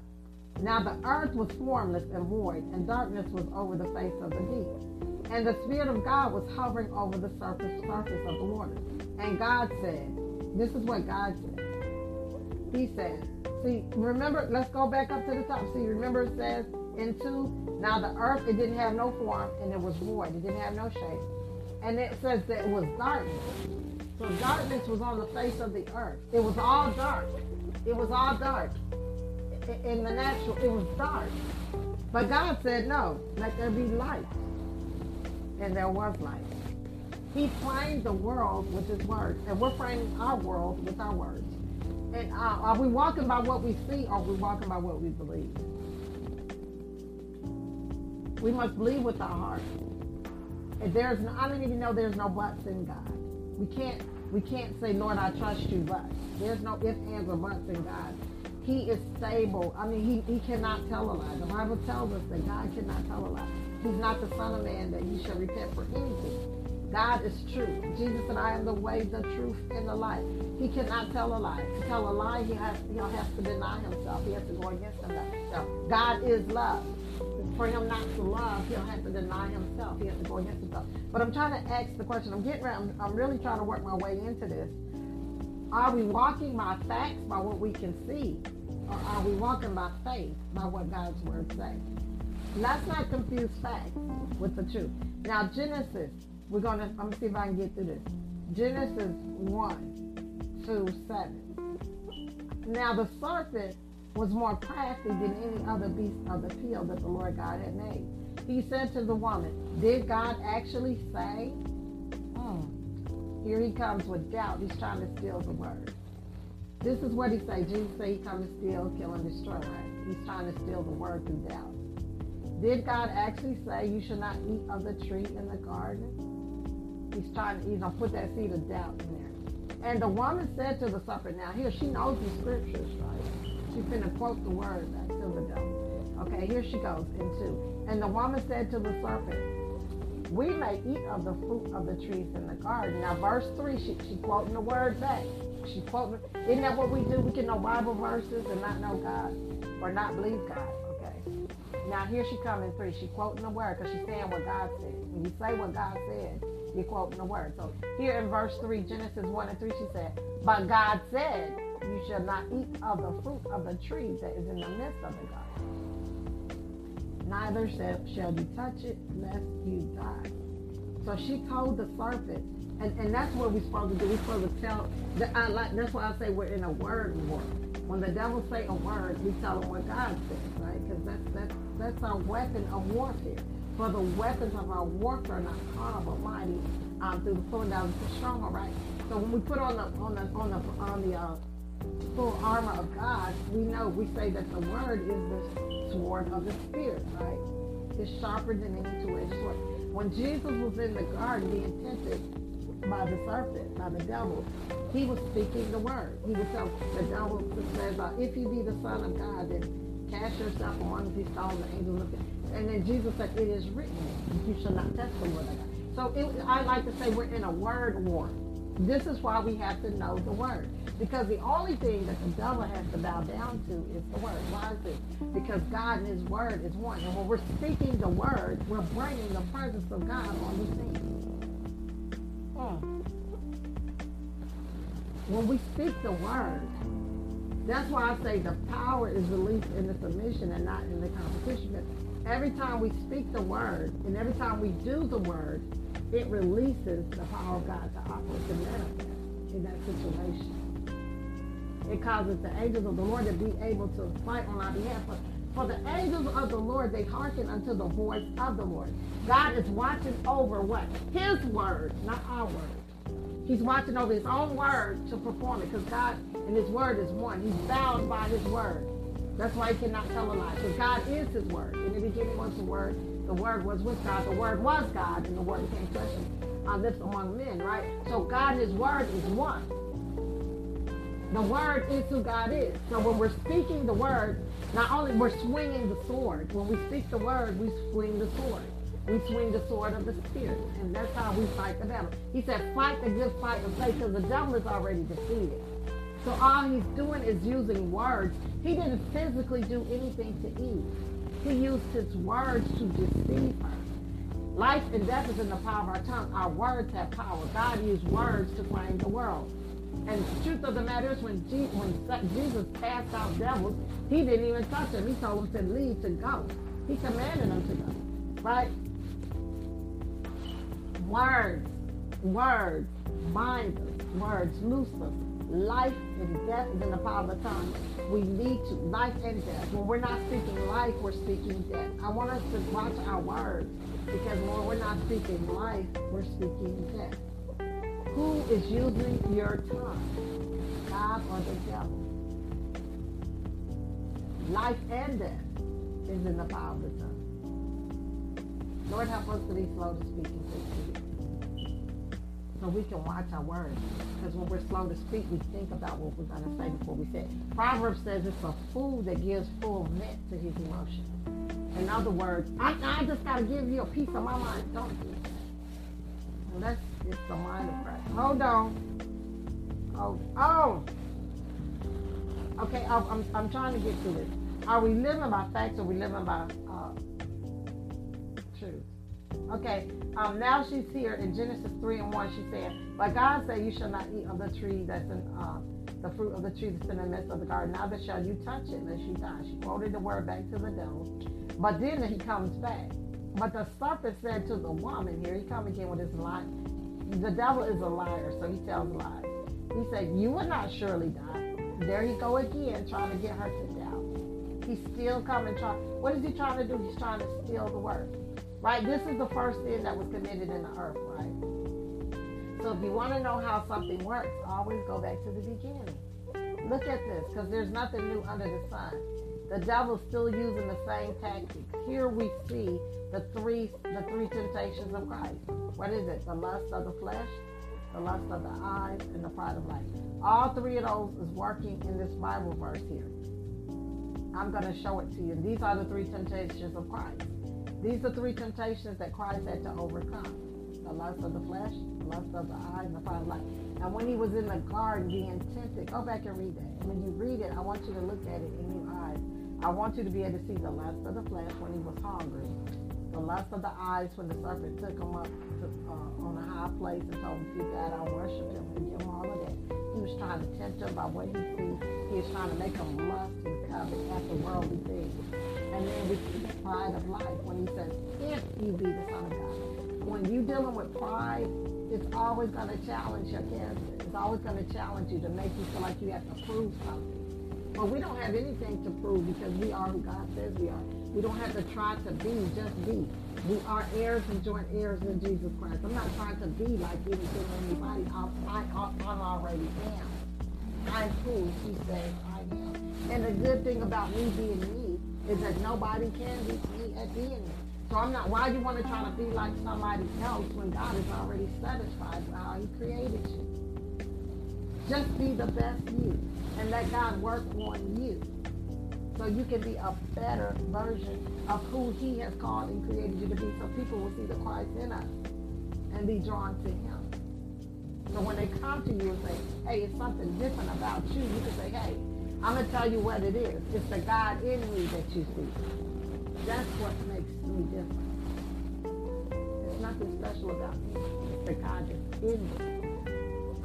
"Now the earth was formless and void, and darkness was over the face of the deep, and the spirit of God was hovering over the surface surface of the waters." And God said, "This is what God said." He said, "See, remember. Let's go back up to the top. See, remember it says." In two. Now the earth, it didn't have no form and it was void. It didn't have no shape and it says that it was darkness. So darkness was on the face of the earth. It was all dark. It was all dark. In the natural, it was dark. But God said, no, let there be light. And there was light. He framed the world with his words. And we're framing our world with our words. And uh, are we walking by what we see or are we walking by what we believe? We must believe with our heart if there's no, I don't even know there's no buts in God. We can't we can't say, Lord, I trust you, but there's no ifs, ands, or buts in God. He is stable. I mean, he, he cannot tell a lie. The Bible tells us that God cannot tell a lie. He's not the Son of Man that he shall repent for anything. God is true. Jesus said, I am the way, the truth, and the life. He cannot tell a lie. To tell a lie, he has, he has to deny himself. He has to go against himself. God is love for him not to love, he'll have to deny himself. He has to go against himself. But I'm trying to ask the question. I'm getting. I'm, I'm really trying to work my way into this. Are we walking by facts, by what we can see? Or are we walking by faith, by what God's word says? Let's not confuse facts with the truth. Now, Genesis, we're going to, I'm going to see if I can get through this. Genesis 1 to 7. Now, the serpent was more crafty than any other beast of the field that the Lord God had made. He said to the woman, Did God actually say? Hmm. Here he comes with doubt. He's trying to steal the word. This is what he said. Jesus said he come to steal, kill, and destroy. He's trying to steal the word through doubt. Did God actually say you should not eat of the tree in the garden? He's trying to, he's gonna put that seed of doubt in there. And the woman said to the serpent, now here she knows the scriptures, right? Gonna quote the word. Okay, here she goes into. And the woman said to the serpent, we may eat of the fruit of the trees in the garden. Now, verse 3, she, she quoting the word back she quoting. Isn't that what we do? We can know Bible verses and not know God or not believe God. Okay. Now here she come in three. She quoting the word because she's saying what God said. When you say what God said, you're quoting the word. So here in verse three, Genesis one and three, she said, "But God said, you shall not eat of the fruit of the tree that is in the midst of the garden. Neither shall you touch it, lest you die." So she told the serpent and, and that's what we're supposed to do. We're supposed to tell. That I like. That's why I say we're in a word war. When the devil say a word, we tell him what God says, right? Because that's that's that's our weapon of warfare. For the weapons of our warfare are not carnal but mighty um, through the pulling down the strong, right? So when we put on the on the on the on the uh, full armor of God, we know we say that the word is the sword of the spirit, right? It's sharper than any two-edged sword. When Jesus was in the garden being tempted, by the serpent, by the devil. He was speaking the word. He was telling the devil says, uh, if you be the son of God, then cast yourself on these stones, angels And then Jesus said, it is written, you shall not test the word of God. So it, I like to say we're in a word war. This is why we have to know the word. Because the only thing that the devil has to bow down to is the word. Why is it? Because God and his word is one. And when we're speaking the word, we're bringing the presence of God on the scene. Hmm. When we speak the word, that's why I say the power is released in the submission and not in the competition. Every time we speak the word and every time we do the word, it releases the power of God to operate in that situation. It causes the angels of the Lord to be able to fight on our behalf. But for the angels of the Lord, they hearken unto the voice of the Lord. God is watching over what? His word, not our word. He's watching over his own word to perform it because God and his word is one. He's bound by his word. That's why he cannot tell a lie. Because God is his word. In the beginning was the word. The word was with God. The word was God. And the word became flesh and uh, lives among men, right? So God and his word is one. The word is who God is. So when we're speaking the word, not only we're swinging the sword. When we speak the word, we swing the sword. We swing the sword of the spirit. And that's how we fight the battle. He said, fight the good fight of faith because the devil is already defeated. So all he's doing is using words. He didn't physically do anything to Eve. He used his words to deceive her. Life and death is in the power of our tongue. Our words have power. God used words to frame the world. And the truth of the matter is, when, Jesus, cast out devils, he didn't even touch them. He told them to leave, to go. He commanded them to go. Right? Words, words, bind us, words, loose us. Life and death is in the power of the tongue. We need to, life and death. When we're not speaking life, we're speaking death. I want us to watch our words because when we're not speaking life, we're speaking death. Who is using your tongue? God or the devil? Life and death is in the power of the tongue. Lord, help us to be slow to speak So we can watch our words. Because when we're slow to speak, we think about what we're going to say before we say it. Proverbs says it's a fool that gives full vent to his emotions. In other words, I, I just got to give you a piece of my mind. Don't do that. That's it's the mind of Christ. Hold on. Oh, oh. Okay, I'm, I'm trying to get to this. Are we living by facts or we living by uh, truth? Okay, um, now she's here in Genesis 3 and 1. She said, But God said, You shall not eat of the tree that's in uh, the fruit of the tree that's in the midst of the garden. Neither shall you touch it lest you die. She quoted the word back to the devil. But then he comes back. But the serpent said to the woman here, he come again with his lie. The devil is a liar, so he tells lies. He said, You will not surely die. There he go again, trying to get her to doubt. He's still coming, trying. What is he trying to do? He's trying to steal the word. Right? This is the first sin that was committed in the earth, right? So if you want to know how something works, always go back to the beginning. Look at this, because there's nothing new under the sun. The devil's still using the same tactics. Here we see the three the three temptations of Christ. What is it? The lust of the flesh, the lust of the eyes, and the pride of life. All three of those is working in this Bible verse here. I'm going to show it to you. These are the three temptations of Christ. These are three temptations that Christ had to overcome. The lust of the flesh, the lust of the eyes, and the pride of life. And when he was in the garden being tempted, go back and read that. When you read it, I want you to look at it in your eyes. I want you to be able to see the lust of the flesh when he was hungry, the lust of the eyes when the serpent took him up to, uh, on a high place and told him, if you God, I'll worship him and give him all of that. He was trying to tempt him by what he sees. He was trying to make him lust and covet after worldly things. And then we see the pride of life when he says, if you be the Son of God. When you're dealing with pride, it's always going to challenge your character. It's always going to challenge you to make you feel like you have to prove something. But we don't have anything to prove because we are who God says we are. We don't have to try to be, just be. We are heirs and joint heirs in Jesus Christ. I'm not trying to be like anything or anybody. I, I, I already am. I'm who He says I am. And the good thing about me being me is that nobody can me at the end. So I'm not, why do you want to try to be like somebody else when God is already satisfied with how he created you? Just be the best you and let God work on you so you can be a better version of who he has called and created you to be so people will see the Christ in us and be drawn to him. So when they come to you and say, hey, it's something different about you, you can say, hey, I'm going to tell you what it is. It's the God in me that you see. That's what makes me different. There's nothing special about me. It's the God that's in me.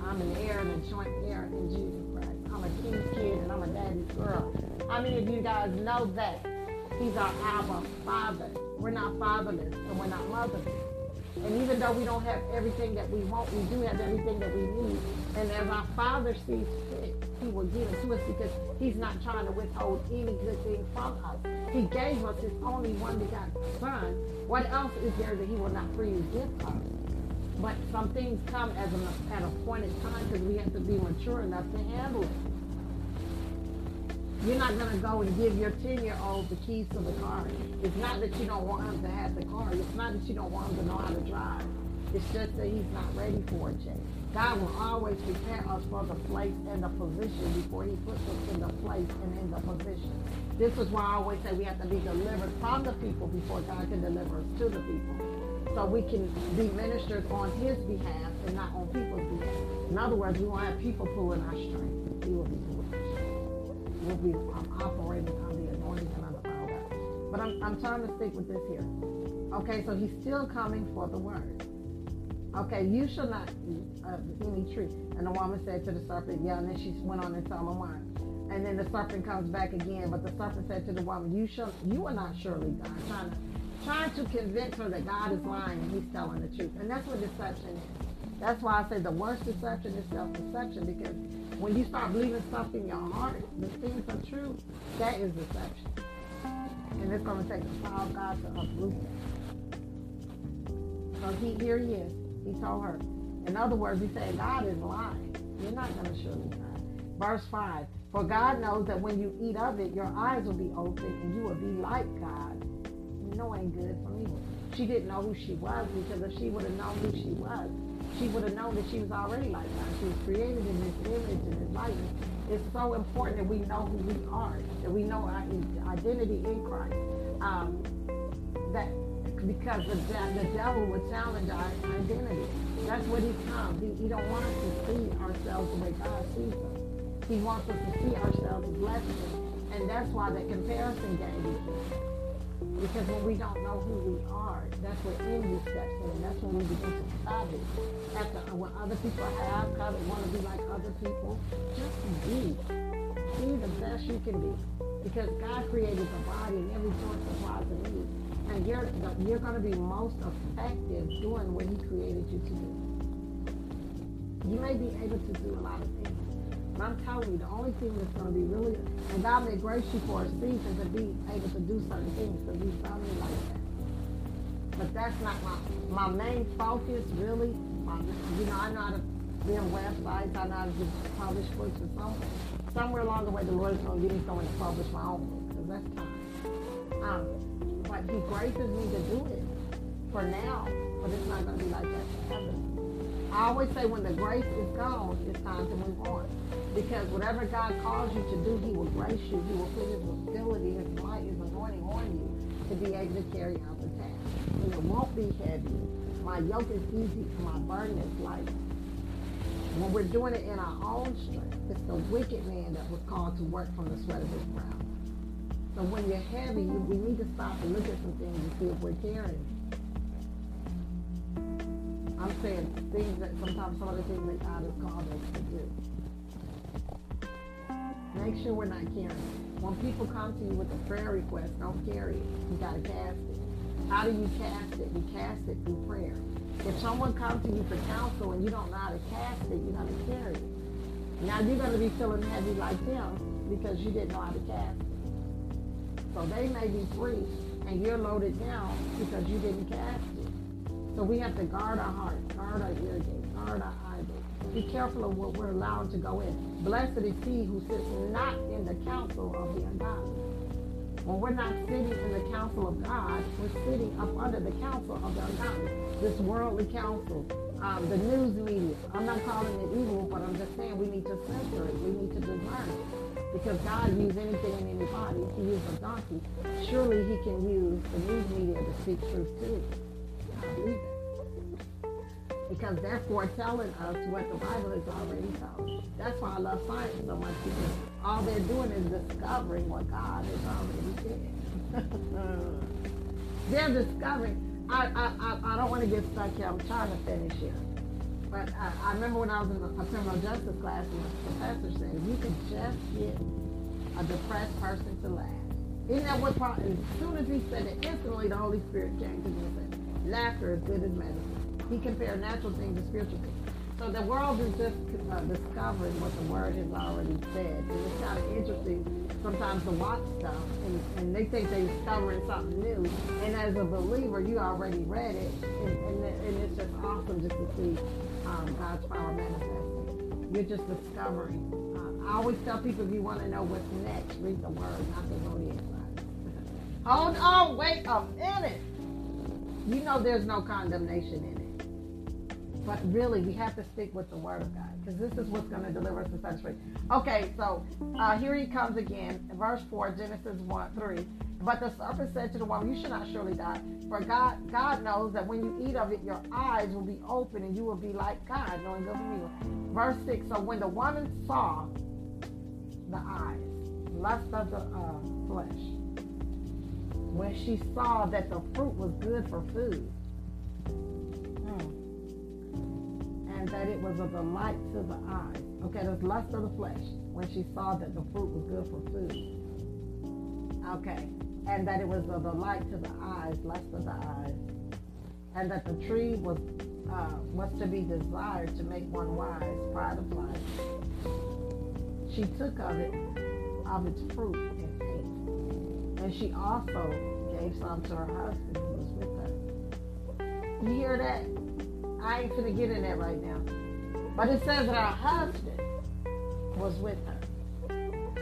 I'm an heir and a joint heir in Jesus Christ. I'm a king's kid and I'm a daddy's girl. How many of you guys know that? He's our Abba Father. We're not fatherless and we're not motherless. And even though we don't have everything that we want, we do have everything that we need. And as our Father sees fit, he will give it to us because he's not trying to withhold any good thing from us. He gave us his only one begotten son. What else is there that he will not freely give us? But some things come as an, at a point in time because we have to be mature enough to handle it. You're not going to go and give your 10-year-old the keys to the car. It's not that you don't want him to have the car. It's not that you don't want him to know how to drive. It's just that he's not ready for it yet. God will always prepare us for the place and the position before he puts us in the place and in the position. This is why I always say we have to be delivered from the people before God can deliver us to the people. So we can be ministers on his behalf and not on people's behalf. In other words, we won't have people pulling our strength. We will be pulling our strength. We'll be um, operating on the anointing and on the power. But I'm, I'm trying to stick with this here. Okay, so he's still coming for the word. Okay, you shall not eat of any tree. And the woman said to the serpent, yeah, and then she went on and told him why. And then the serpent comes back again, but the serpent said to the woman, you shall, you will not surely God. Trying to, trying to convince her that God is lying and he's telling the truth. And that's what deception is. That's why I say the worst deception is self-deception because when you start believing stuff in your heart, the things are true, that is deception. And it's going to take the power of God to uproot that. So he, here he is. He told her. In other words, he said, God is lying. You're not going to surely die. Verse 5 For God knows that when you eat of it, your eyes will be open and you will be like God, You know, ain't good for evil. She didn't know who she was because if she would have known who she was, she would have known that she was already like God. She was created in His image and His likeness. It's so important that we know who we are, that we know our identity in Christ. Um, that because the, the devil would challenge our identity. That's what he comes. He, he don't want us to see ourselves the way God sees us. He wants us to see ourselves as blessings. And that's why that comparison game is Because when we don't know who we are, that's where envy steps in. That's when we begin to savage. After when other people have and want to be like other people, just be. Be the best you can be. Because God created the body and every joint supplies a need. And you're you're going to be most effective doing what He created you to do. You may be able to do a lot of things. But I'm telling you, the only thing that's going to be really, and God may grace you for a season to be able to do certain things, to be something like that. But that's not my, my main focus, really. My, you know, I know how to build websites, I know how to publish books, and somewhere, somewhere along the way, the Lord is going to give me someone to publish my own book, because that's time. Um, but He graces me to do it for now, but it's not going to be like that forever. I always say when the grace is gone, it's time to move on. Because whatever God calls you to do, He will grace you. He will put His ability, His might, His anointing on you to be able to carry out the task. And it won't be heavy. My yoke is easy my burden is light. When we're doing it in our own strength, it's the wicked man that was called to work from the sweat of his brow. So when you're heavy, you, we need to stop and look at some things and see if we're carrying. I'm saying things that sometimes some of the things that God has called us to do. Make sure we're not carrying. When people come to you with a prayer request, don't carry it. You got to cast it. How do you cast it? You cast it through prayer. If someone comes to you for counsel and you don't know how to cast it, you're going to carry it. Now you're to be feeling heavy like them because you didn't know how to cast it. So they may be free and you're loaded down because you didn't cast it. So we have to guard our heart, guard our ear gates, guard our eyeballs. be careful of what we're allowed to go in. Blessed is he who sits not in the counsel of the ungodly. When we're not sitting in the counsel of God, we're sitting up under the counsel of the ungodly. This worldly counsel, um, the news media. I'm not calling it evil, but I'm just saying we need to censor it. We need to discern it. Because God used anything and anybody. He used a donkey, surely he can use the news media to speak truth too. I because they're foretelling us what the Bible has already told. That's why I love science so much because all they're doing is discovering what God has already said. they're discovering. I, I, I, don't want to get stuck here. I'm trying to finish here. But I, I remember when I was in a criminal justice class and the professor said, you can just get a depressed person to laugh. Isn't that what, as soon as he said it, instantly the Holy Spirit came to me and said, laughter is good as medicine. He compared natural things to spiritual things. So the world is just uh, discovering what the word has already said. And it's kind of interesting sometimes to watch stuff and, and they think they're discovering something new. And as a believer, you already read it. And, and, and it's just awesome just to see um, God's power manifesting. You're just discovering. Uh, I always tell people if you want to know what's next, read the word, not the zodiac sign. Hold on, wait a minute. You know there's no condemnation in it. But really, we have to stick with the Word of God because this is what's going to deliver us us free. Okay, so uh, here he comes again, verse four, Genesis one three. But the serpent said to the woman, "You should not surely die, for God God knows that when you eat of it, your eyes will be open and you will be like God, knowing good and evil." Verse six. So when the woman saw the eyes, lust of the uh, flesh, when she saw that the fruit was good for food and that it was a delight to the eyes. Okay, there's lust of the flesh when she saw that the fruit was good for food. Okay, and that it was a delight to the eyes, lust of the eyes, and that the tree was uh, was to be desired to make one wise, pride of life. She took of it, of its fruit, and ate. And she also gave some to her husband who was with her. You hear that? I ain't gonna get in that right now. But it says that her husband was with her.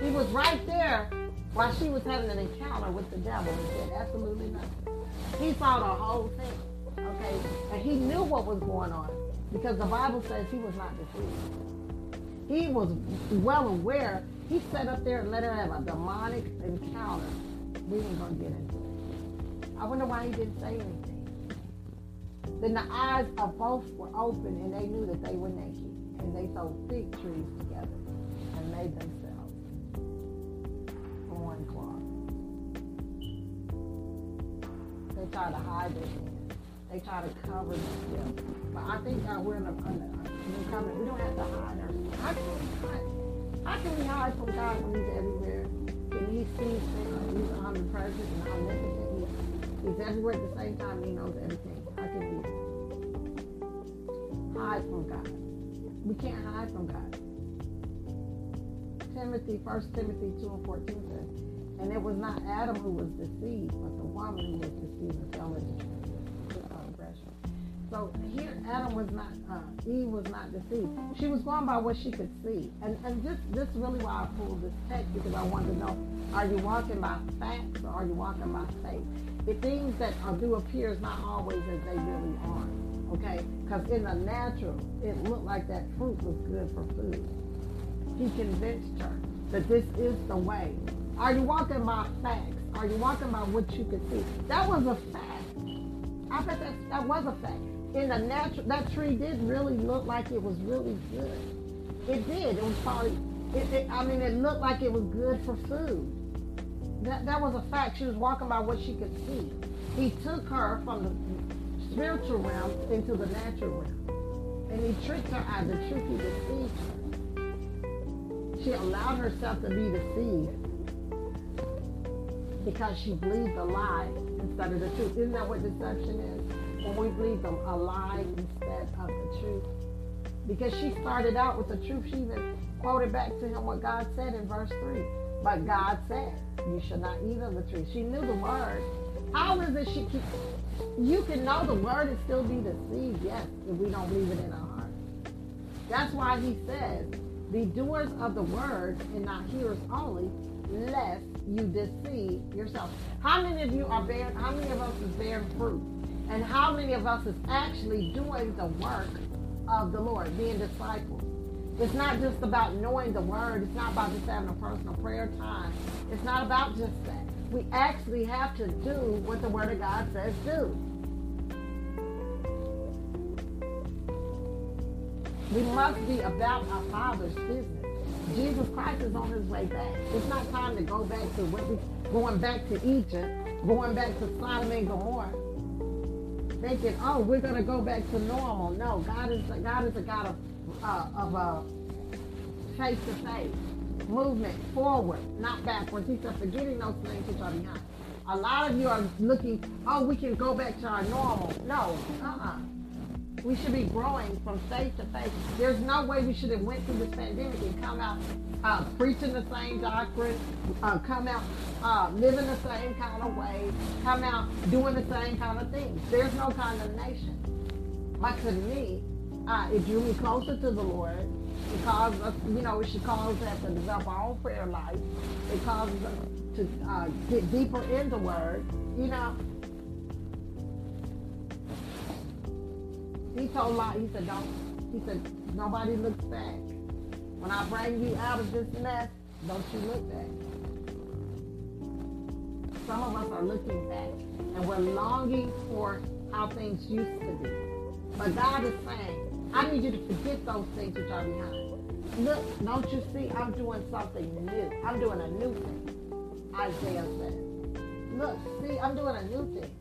He was right there while she was having an encounter with the devil and said absolutely nothing. He saw the whole thing. Okay? And he knew what was going on because the Bible says he was not deceived. He was well aware. He sat up there and let her have a demonic encounter. We ain't gonna get into it. I wonder why he didn't say anything. Then the eyes of both were open and they knew that they were naked. And they sewed fig trees together and made themselves loincloth. try to hide their sin. They try to cover themselves. But I think that we're in a, in a. We don't have to hide our sin. How can we hide? How can we hide from God when He's everywhere? When He sees things, He's omnipresent and omnipotent. He's everywhere at the same time. He knows everything. How can we hide from God? We can't hide from God. Timothy, 1 Timothy 2 and 14 says, And it was not Adam who was deceived, but the woman who was deceived and fell into transgression. So here, Adam was not, uh, Eve was not deceived. She was going by what she could see. And, and this, this is really why I pulled this text, because I wanted to know, are you walking by facts or are you walking by faith? The things that do appear is not always as they really are. Okay? Because in the natural, it looked like that fruit was good for food. He convinced her that this is the way. Are you walking by facts? Are you walking by what you can see? That was a fact. I bet that, that was a fact. In the natural, that tree did really look like it was really good. It did. It was probably, it, it, I mean, it looked like it was good for food. That, that was a fact. She was walking by what she could see. He took her from the spiritual realm into the natural realm. And he tricked her out the truth. He deceived her. She allowed herself to be deceived because she believed the lie instead of the truth. Isn't that what deception is? When we believe them a lie instead of the truth. Because she started out with the truth. She even quoted back to him what God said in verse 3. But God said, you should not eat of the tree. She knew the word. How is it she keep, you can know the word and still be deceived, yes, if we don't believe it in our heart. That's why he says, be doers of the word and not hearers only, lest you deceive yourself. How many of you are bearing, how many of us is bearing fruit? And how many of us is actually doing the work of the Lord, being disciples? It's not just about knowing the word. It's not about just having a personal prayer time. It's not about just that. We actually have to do what the word of God says do. We must be about our Father's business. Jesus Christ is on his way back. It's not time to go back to what we going back to Egypt, going back to Sodom and Gomorrah. Thinking, oh, we're gonna go back to normal. No, God is God is a God of uh, of face to face movement forward, not backwards. He said, forgetting those things which are behind. A lot of you are looking, oh, we can go back to our normal. No, uh-uh. We should be growing from faith to faith. There's no way we should have went through this pandemic and come out uh, preaching the same doctrine, uh, come out uh, living the same kind of way, come out doing the same kind of things. There's no condemnation. But to me, uh, it drew me closer to the Lord. It caused us, you know, it should cause us to develop our own prayer life. It causes us to uh, get deeper in the Word, you know. He told Lot, he said, don't, he said, nobody looks back. When I bring you out of this mess, don't you look back. Some of us are looking back and we're longing for how things used to be. But God is saying, I need you to forget those things which are behind. Look, don't you see I'm doing something new. I'm doing a new thing, Isaiah says. Look, see, I'm doing a new thing.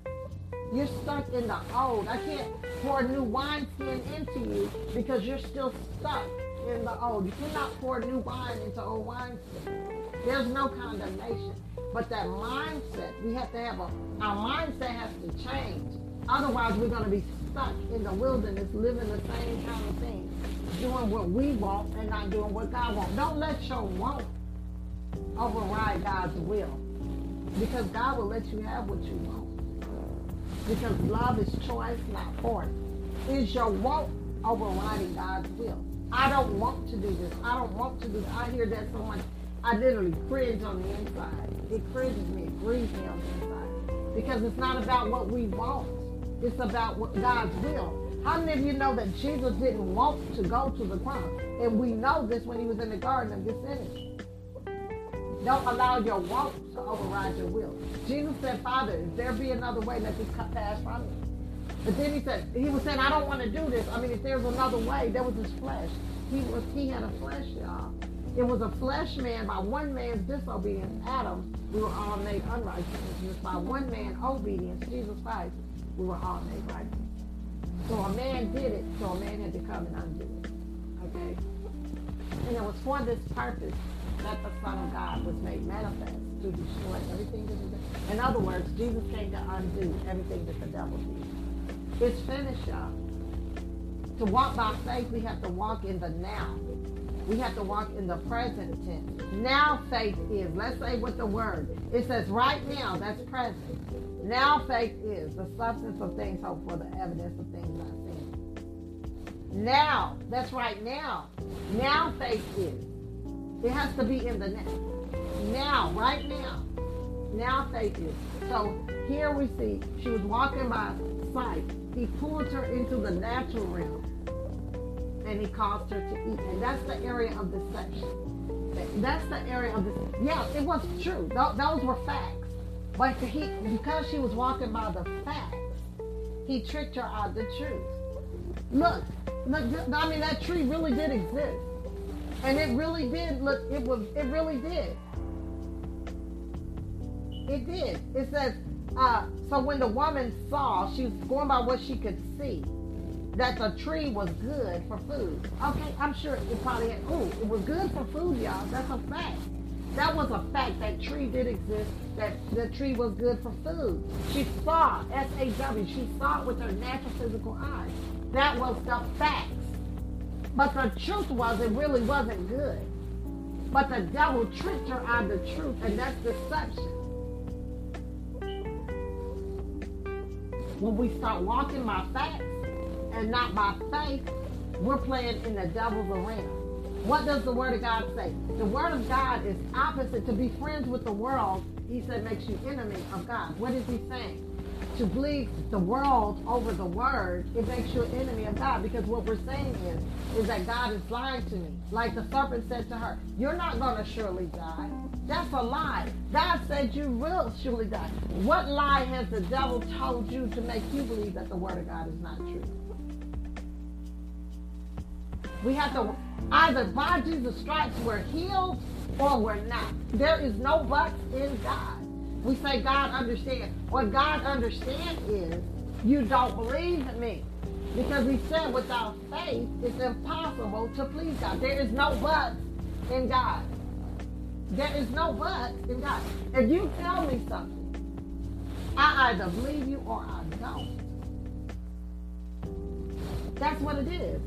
You're stuck in the old. I can't pour new wine wineskin into you because you're still stuck in the old. You cannot pour new wine into old wineskin. There's no condemnation. But that mindset, we have to have a, our mindset has to change. Otherwise, we're going to be stuck in the wilderness, living the same kind of thing, doing what we want and not doing what God wants. Don't let your want override God's will. Because God will let you have what you want. Because love is choice, not force. Is your want overriding God's will? I don't want to do this. I don't want to do this. I hear that so much. I literally cringe on the inside. It cringes me. It grieves me on the inside. Because it's not about what we want. It's about what God's will. How many of you know that Jesus didn't want to go to the cross? And we know this when he was in the Garden of Gethsemane. Don't allow your wants to override your will. Jesus said, Father, if there be another way, let this cup pass from me. But then he said, he was saying, I don't want to do this. I mean, if there's another way, there was his flesh. He was, he had a flesh, y'all. It was a flesh man by one man's disobedience, Adam, we were all made unrighteous. By one man's obedience, Jesus Christ, we were all made righteous. So a man did it, so a man had to come and undo it. Okay? And it was for this purpose that the Son of God was made manifest to destroy everything that. In other words, Jesus came to undo everything that the devil did. It's finished, y'all. To walk by faith, we have to walk in the now. We have to walk in the present tense. Now faith is. Let's say with the word. It says right now, that's present. Now faith is the substance of things hoped for, the evidence of things not seen. Now, that's right now. Now faith is. It has to be in the now. Now, right now. Now faith is. So here we see she was walking by sight. He pulled her into the natural realm and he caused her to eat. And that's the area of deception. That's the area of this. Yeah, it was true. Th- those were facts. But he, because she was walking by the facts, he tricked her out of the truth. Look, look, I mean, that tree really did exist. And it really did look, it was, it really did. It did. It says, uh, so when the woman saw, she was going by what she could see that the tree was good for food. Okay, I'm sure it probably had, oh, it was good for food, y'all. That's a fact. That was a fact. That tree did exist. That the tree was good for food. She saw, S-A-W, she saw it with her natural physical eyes. That was the facts. But the truth was it really wasn't good. But the devil tricked her out of the truth, and that's deception. When we start walking by facts, and not by faith, we're playing in the devil's arena. What does the Word of God say? The Word of God is opposite. To be friends with the world, he said, makes you enemy of God. What is he saying? To believe the world over the Word, it makes you an enemy of God. Because what we're saying is, is that God is lying to me. Like the serpent said to her, you're not going to surely die. That's a lie. God said you will surely die. What lie has the devil told you to make you believe that the Word of God is not true? We have to either by Jesus' stripes we're healed or we're not. There is no buts in God. We say God understands. What God understands is you don't believe in me. Because he said without faith it's impossible to please God. There is no buts in God. There is no buts in God. If you tell me something, I either believe you or I don't. That's what it is.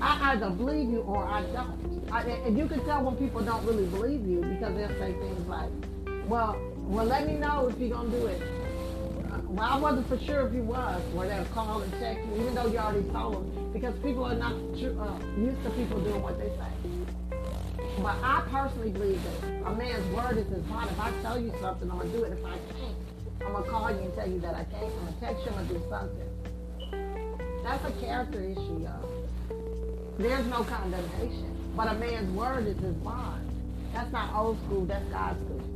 I either believe you or I don't. I, and you can tell when people don't really believe you because they'll say things like, well, well, let me know if you're going to do it. Well, I wasn't for sure if you was, or they'll call and text you, even though you already told them, because people are not uh, used to people doing what they say. But I personally believe that a man's word is his bond. If I tell you something, I'm going to do it. If I can't, I'm going to call you and tell you that I can't. I'm going to text you, and do something. That's a character issue, y'all. There's no condemnation. But a man's word is his bond. That's not old school, that's God's school.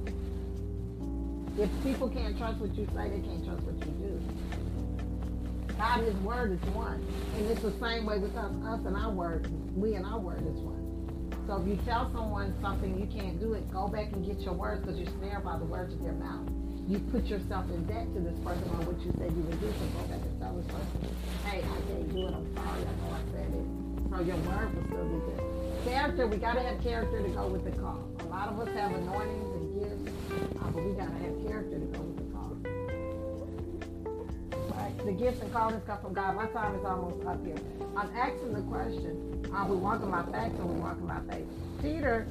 If people can't trust what you say, they can't trust what you do. God his word is one. And it's the same way with us, us and our word. We and our word is one. So if you tell someone something you can't do it, go back and get your words because you're snared by the words of your mouth. You put yourself in debt to this person on what you said you would do. So go back and tell this person, hey, I can't do it. I'm sorry. I know I said it so your word will still be good. Character, we got to have character to go with the call. A lot of us have anointings and gifts, uh, but we got to have character. Right? The gifts and callings come from God. My time is almost up here. I'm asking the question, are we walking by faith or we walking by faith? Peter,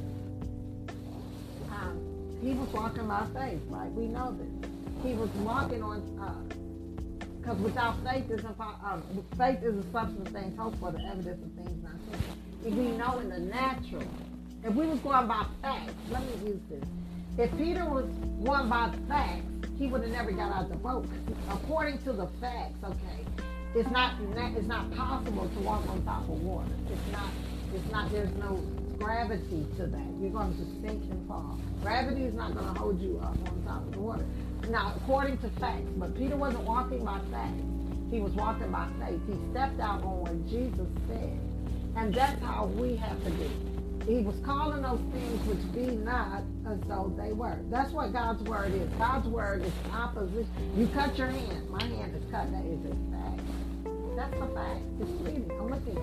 um, he was walking by faith, right? We know this. He was walking on uh, because without faith is um, faith is a substance of things hoped for, the evidence of things not seen. If we know in the natural, if we was going by facts, let me use this. If Peter was going by the facts, he would have never got out of the boat. According to the facts, okay, it's not it's not possible to walk on top of water. It's not it's not there's no gravity to that. You're going to sink and fall. Gravity is not going to hold you up on top of the water. Now, according to facts, but Peter wasn't walking by facts. He was walking by faith. He stepped out on what Jesus said. And that's how we have to do. He was calling those things which be not as though they were. That's what God's word is. God's word is opposition. You cut your hand. My hand is cut. That is a fact. That's a fact. It's reading. I'm looking.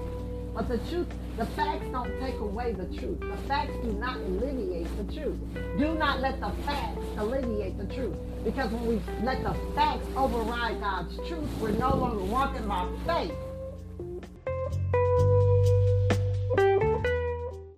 But the truth, the facts don't take away the truth. The facts do not alleviate the truth. Do not let the facts alleviate the truth. Because when we let the facts override God's truth, we're no longer walking by faith